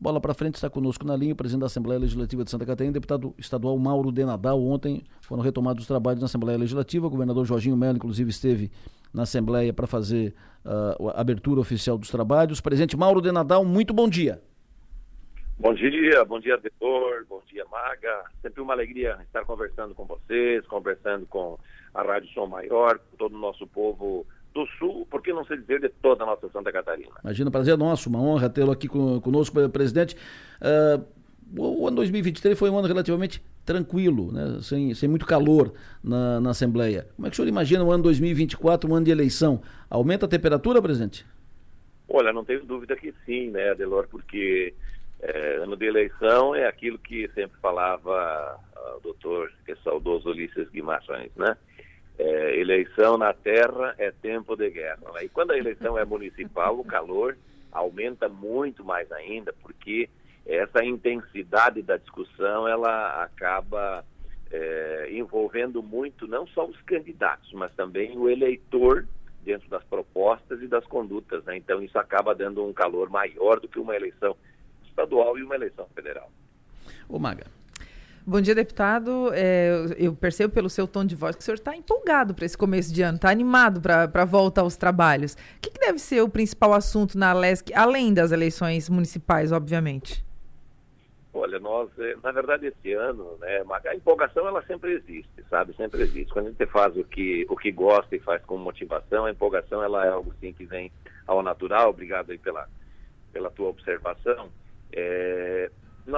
Bola para frente, está conosco na linha o presidente da Assembleia Legislativa de Santa Catarina, deputado estadual Mauro de Nadal. Ontem foram retomados os trabalhos na Assembleia Legislativa. O governador Jorginho Melo, inclusive, esteve na Assembleia para fazer uh, a abertura oficial dos trabalhos. Presidente Mauro de Nadal, muito bom dia. Bom dia, bom dia, Detor, bom dia, Maga. Sempre uma alegria estar conversando com vocês, conversando com a Rádio Som Maior, com todo o nosso povo do Sul, por que não se dizer de toda a nossa Santa Catarina. Imagina, prazer nosso, uma honra tê-lo aqui conosco, presidente. Uh, o ano 2023 foi um ano relativamente tranquilo, né? sem, sem muito calor na, na Assembleia. Como é que o senhor imagina o ano 2024, um ano de eleição? Aumenta a temperatura, presidente? Olha, não tenho dúvida que sim, né, Adelor, porque é, ano de eleição é aquilo que sempre falava o doutor, que é saudoso Ulisses Guimarães, né? É, eleição na terra é tempo de guerra. Né? E quando a eleição é municipal, o calor aumenta muito mais ainda, porque essa intensidade da discussão ela acaba é, envolvendo muito não só os candidatos, mas também o eleitor dentro das propostas e das condutas. Né? Então isso acaba dando um calor maior do que uma eleição estadual e uma eleição federal. Ô Maga, Bom dia, deputado. É, eu percebo pelo seu tom de voz que o senhor está empolgado para esse começo de ano, está animado para a volta aos trabalhos. O que, que, deve ser o principal assunto na LESC, além das eleições municipais, obviamente? Olha, nós, é, na verdade, esse ano, né, a empolgação ela sempre existe, sabe? Sempre existe. Quando a gente faz o que, o que gosta e faz com motivação, a empolgação ela é algo sim que vem ao natural. Obrigado aí pela, pela tua observação.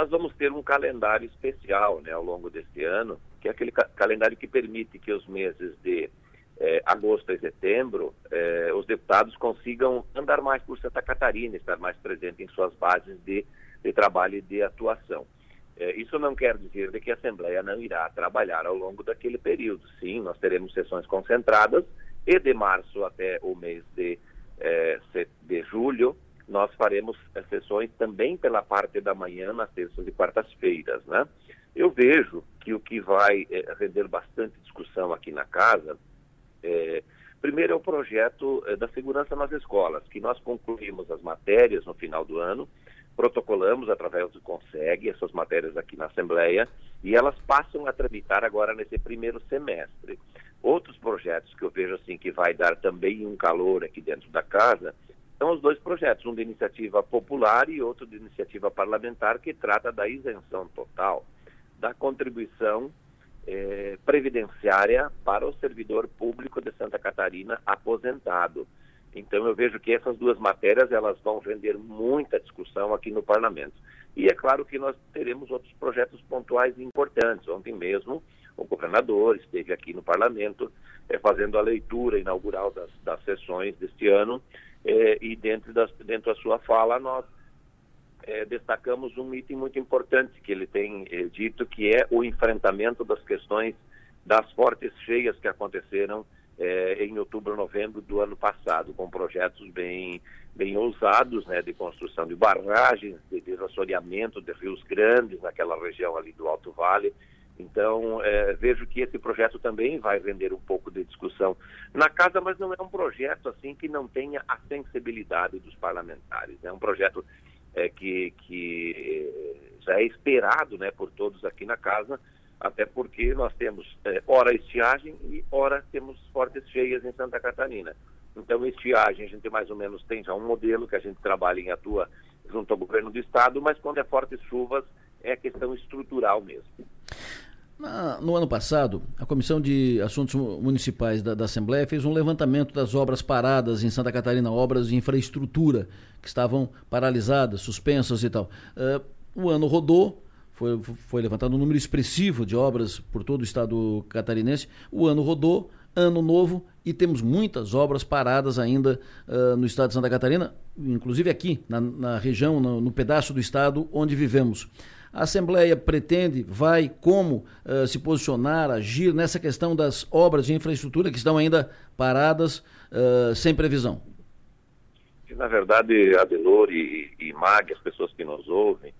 Nós vamos ter um calendário especial né, ao longo deste ano, que é aquele ca calendário que permite que os meses de eh, agosto e setembro eh, os deputados consigam andar mais por Santa Catarina, estar mais presente em suas bases de, de trabalho e de atuação. Eh, isso não quer dizer que a Assembleia não irá trabalhar ao longo daquele período. Sim, nós teremos sessões concentradas e de março até o mês de, de julho nós faremos sessões também pela parte da manhã, nas terças e quartas-feiras, né? Eu vejo que o que vai é, render bastante discussão aqui na casa, é, primeiro é o projeto é, da segurança nas escolas, que nós concluímos as matérias no final do ano, protocolamos através do CONSEG essas matérias aqui na Assembleia e elas passam a tramitar agora nesse primeiro semestre. Outros projetos que eu vejo assim que vai dar também um calor aqui dentro da casa são os dois projetos, um de iniciativa popular e outro de iniciativa parlamentar, que trata da isenção total da contribuição eh, previdenciária para o servidor público de Santa Catarina aposentado. Então eu vejo que essas duas matérias elas vão render muita discussão aqui no parlamento. E é claro que nós teremos outros projetos pontuais importantes. Ontem mesmo o governador esteve aqui no parlamento eh, fazendo a leitura inaugural das, das sessões deste ano é, e dentro, das, dentro da sua fala nós é, destacamos um item muito importante que ele tem é, dito, que é o enfrentamento das questões das fortes cheias que aconteceram em outubro, novembro do ano passado, com projetos bem, bem ousados, né, de construção de barragens, de desassoreamento de rios grandes naquela região ali do Alto Vale, então, é, vejo que esse projeto também vai render um pouco de discussão na casa, mas não é um projeto assim que não tenha a sensibilidade dos parlamentares. É um projeto é, que, que já é esperado né, por todos aqui na casa, até porque nós temos é, hora estiagem e hora temos fortes cheias em Santa Catarina. Então, estiagem, a gente mais ou menos tem já um modelo que a gente trabalha e atua junto ao governo do estado, mas quando é fortes chuvas, é questão estrutural mesmo. Na, no ano passado, a Comissão de Assuntos Municipais da, da, Assembleia fez um levantamento das obras paradas em Santa Catarina, obras de infraestrutura que estavam paralisadas, suspensas e tal. Uh, o ano rodou, foi, foi levantado um número expressivo de obras por todo o estado catarinense. O ano rodou, ano novo, e temos muitas obras paradas ainda uh, no estado de Santa Catarina, inclusive aqui, na, na região, no, no pedaço do estado onde vivemos. A Assembleia pretende, vai, como uh, se posicionar, agir nessa questão das obras de infraestrutura que estão ainda paradas, uh, sem previsão? Na verdade, Adelor e, e Mag, as pessoas que nos ouvem,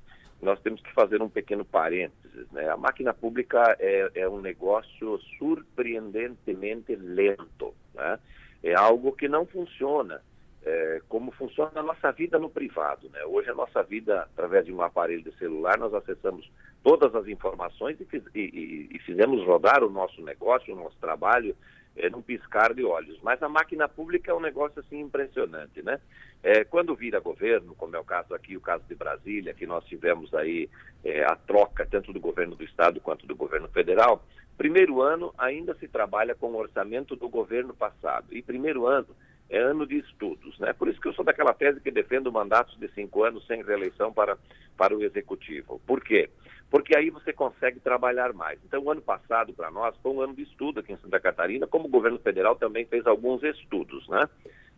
nós temos que fazer um pequeno parênteses. Né? A máquina pública é, é um negócio surpreendentemente lento. Né? É algo que não funciona é, como funciona a nossa vida no privado. Né? Hoje a nossa vida, através de um aparelho de celular, nós acessamos todas as informações e, fiz, e, e fizemos rodar o nosso negócio, o nosso trabalho, é, num piscar de olhos. Mas a máquina pública é um negócio assim impressionante, né? É, quando vira governo, como é o caso aqui, o caso de Brasília, que nós tivemos aí é, a troca tanto do governo do estado quanto do governo federal, primeiro ano ainda se trabalha com o orçamento do governo passado e primeiro ano é ano de estudos, né? Por isso que eu sou daquela tese que defendo mandatos de cinco anos sem reeleição para, para o executivo. Por quê? Porque aí você consegue trabalhar mais. Então, o ano passado, para nós, foi um ano de estudo aqui em Santa Catarina, como o governo federal também fez alguns estudos, né?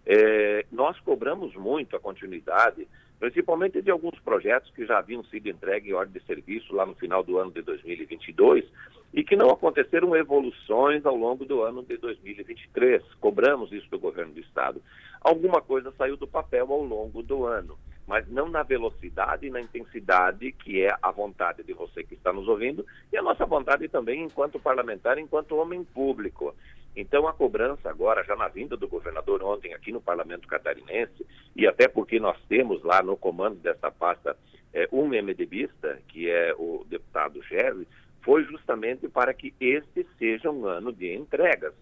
É, nós cobramos muito a continuidade, principalmente de alguns projetos que já haviam sido entregues em ordem de serviço lá no final do ano de 2022 e que não aconteceram evoluções ao longo do ano de 2023. Cobramos isso do governo do Estado. Alguma coisa saiu do papel ao longo do ano, mas não na velocidade e na intensidade que é a vontade de você que está nos ouvindo e a nossa vontade também enquanto parlamentar, enquanto homem público. Então, a cobrança agora, já na vinda do governador ontem aqui no Parlamento Catarinense, e até porque nós temos lá no comando desta pasta é, um MDBista, que é o deputado Gerry, foi justamente para que este seja um ano de entregas.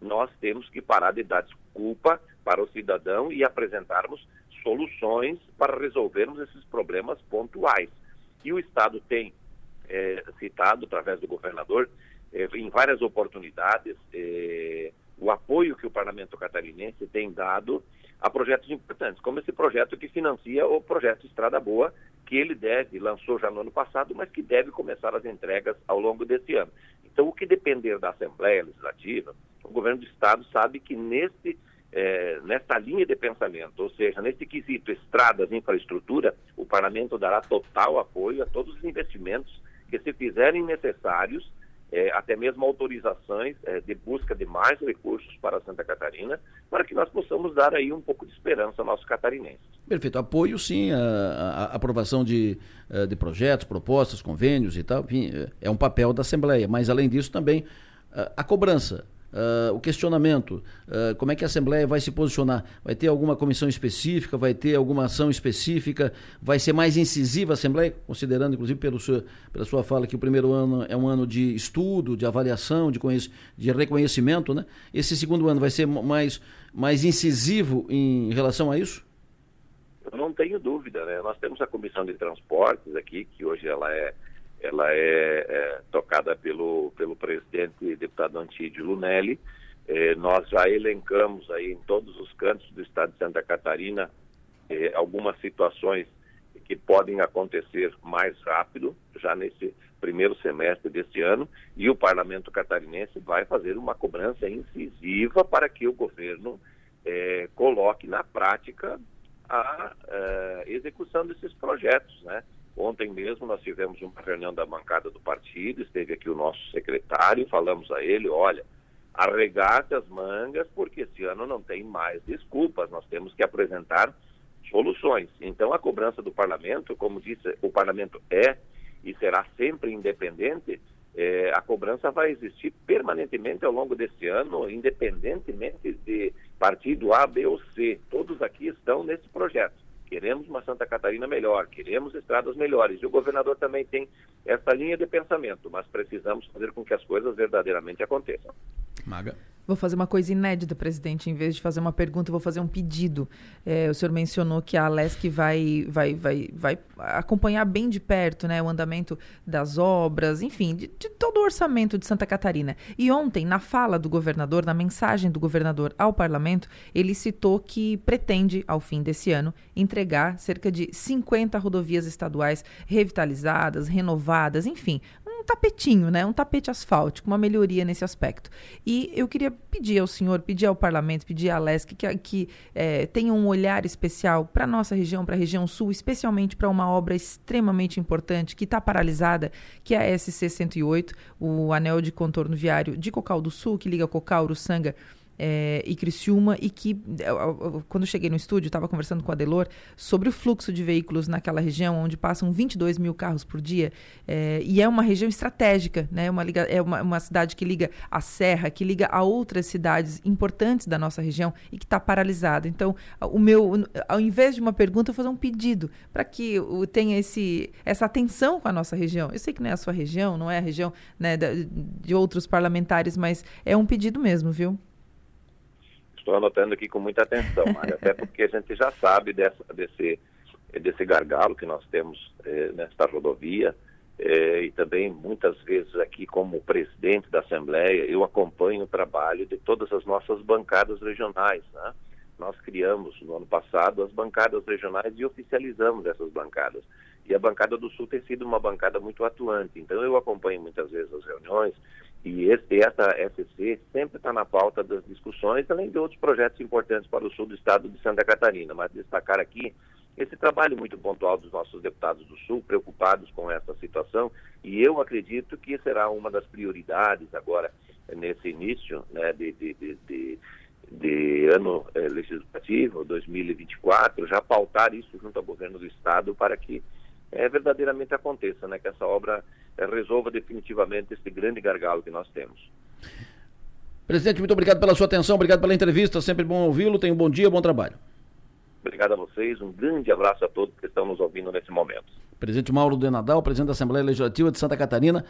Nós temos que parar de dar desculpa para o cidadão e apresentarmos soluções para resolvermos esses problemas pontuais. E o Estado tem é, citado, através do governador, é, em várias oportunidades, é, o apoio que o Parlamento Catarinense tem dado a projetos importantes, como esse projeto que financia o projeto Estrada Boa, que ele deve, lançou já no ano passado, mas que deve começar as entregas ao longo desse ano. Então, o que depender da Assembleia Legislativa, o governo do Estado sabe que nesse, é, nesta linha de pensamento, ou seja, nesse quesito estradas, infraestrutura, o Parlamento dará total apoio a todos os investimentos que se fizerem necessários é, até mesmo autorizações é, de busca de mais recursos para Santa Catarina, para que nós possamos dar aí um pouco de esperança aos nossos catarinenses. Perfeito. Apoio, sim, a, a, aprovação de, eh, de projetos, propostas, convênios e tal, enfim, é, é um papel da Assembleia, mas além disso também a, a cobrança Uh, o questionamento, uh, como é que a Assembleia vai se posicionar? Vai ter alguma comissão específica? Vai ter alguma ação específica? Vai ser mais incisiva a Assembleia? Considerando, inclusive, pelo seu, pela sua fala, que o primeiro ano é um ano de estudo, de avaliação, de, de reconhecimento, né? Esse segundo ano vai ser mais, mais incisivo em relação a isso? Eu não tenho dúvida, né? Nós temos a Comissão de Transportes aqui, que hoje ela é ela é, é, tocada pelo, pelo presidente deputado Antídio Lunelli. É, nós já elencamos aí em todos os cantos do estado de Santa Catarina é, algumas situações que podem acontecer mais rápido, já nesse primeiro semestre deste ano, e o parlamento catarinense vai fazer uma cobrança incisiva para que o governo é, coloque na prática a, a execução desses projetos, né? Ontem mesmo nós tivemos uma reunião da bancada do partido, esteve aqui o nosso secretário, falamos a ele, olha, arregace as mangas, porque esse ano não tem mais desculpas, nós temos que apresentar soluções. Então a cobrança do parlamento, como disse, o parlamento é e será sempre independente, é, a cobrança vai existir permanentemente ao longo desse ano, independentemente de partido A, B ou C. Todos aqui estão nesse projeto. Queremos uma Santa Catarina melhor, queremos estradas melhores. E o governador também tem essa linha de pensamento, mas precisamos fazer com que as coisas verdadeiramente aconteçam. Maga. Vou fazer uma coisa inédita, presidente. Em vez de fazer uma pergunta, vou fazer um pedido. É, o senhor mencionou que a Alesc vai, vai, vai, vai acompanhar bem de perto né, o andamento das obras, enfim, de, de, todo o orçamento de Santa Catarina. E ontem, na fala do governador, na mensagem do governador ao parlamento, ele citou que pretende, ao fim desse ano, entregar cerca de 50 rodovias estaduais revitalizadas, renovadas, enfim, tapetinho, né? Um tapete asfáltico, uma melhoria nesse aspecto. E eu queria pedir ao senhor, pedir ao parlamento, pedir à LESC que, que é, tenha um olhar especial para a nossa região, para a região sul, especialmente para uma obra extremamente importante que está paralisada, que é a SC 108, o anel de contorno viário de Cocal do Sul, que liga Cocal, Uruçanga é, e Criciúma e que, quando eu cheguei no estúdio, estava conversando com a Delor sobre o fluxo de veículos naquela região, onde passam 22 mil carros por dia, é, e é uma região estratégica, né? uma, é uma, uma cidade que liga a Serra, que liga a outras cidades importantes da nossa região e que está paralisada. Então, o meu, ao invés de uma pergunta, eu vou fazer um pedido para que tenha esse, essa atenção com a nossa região. Eu sei que não é a sua região, não é a região né, de outros parlamentares, mas é um pedido mesmo, viu? Estou anotando aqui com muita atenção, até porque a gente já sabe dessa, desse, desse gargalo que nós temos eh, nesta rodovia. Eh, e também muitas vezes aqui como presidente da Assembleia eu acompanho o trabalho de todas as nossas bancadas regionais, né? Nós criamos no ano passado as bancadas regionais e oficializamos essas bancadas. E a bancada do Sul tem sido uma bancada muito atuante. Então eu acompanho muitas vezes as reuniões e esse, essa SC sempre está na pauta das discussões, além de outros projetos importantes para o sul do estado de Santa Catarina. Mas destacar aqui esse trabalho muito pontual dos nossos deputados do Sul, preocupados com essa situação, e eu acredito que será uma das prioridades agora nesse início né, de, de, de, de ano eh, legislativo, 2024, já pautar isso junto ao governo do Estado para que eh, verdadeiramente aconteça, né, que essa obra resolva definitivamente esse grande gargalo que nós temos. Presidente, muito obrigado pela sua atenção, obrigado pela entrevista, sempre bom ouvi-lo, tenha um bom dia, bom trabalho. Obrigado a vocês, um grande abraço a todos que estão nos ouvindo nesse momento. Presidente Mauro de Nadal, presidente da Assembleia Legislativa de Santa Catarina.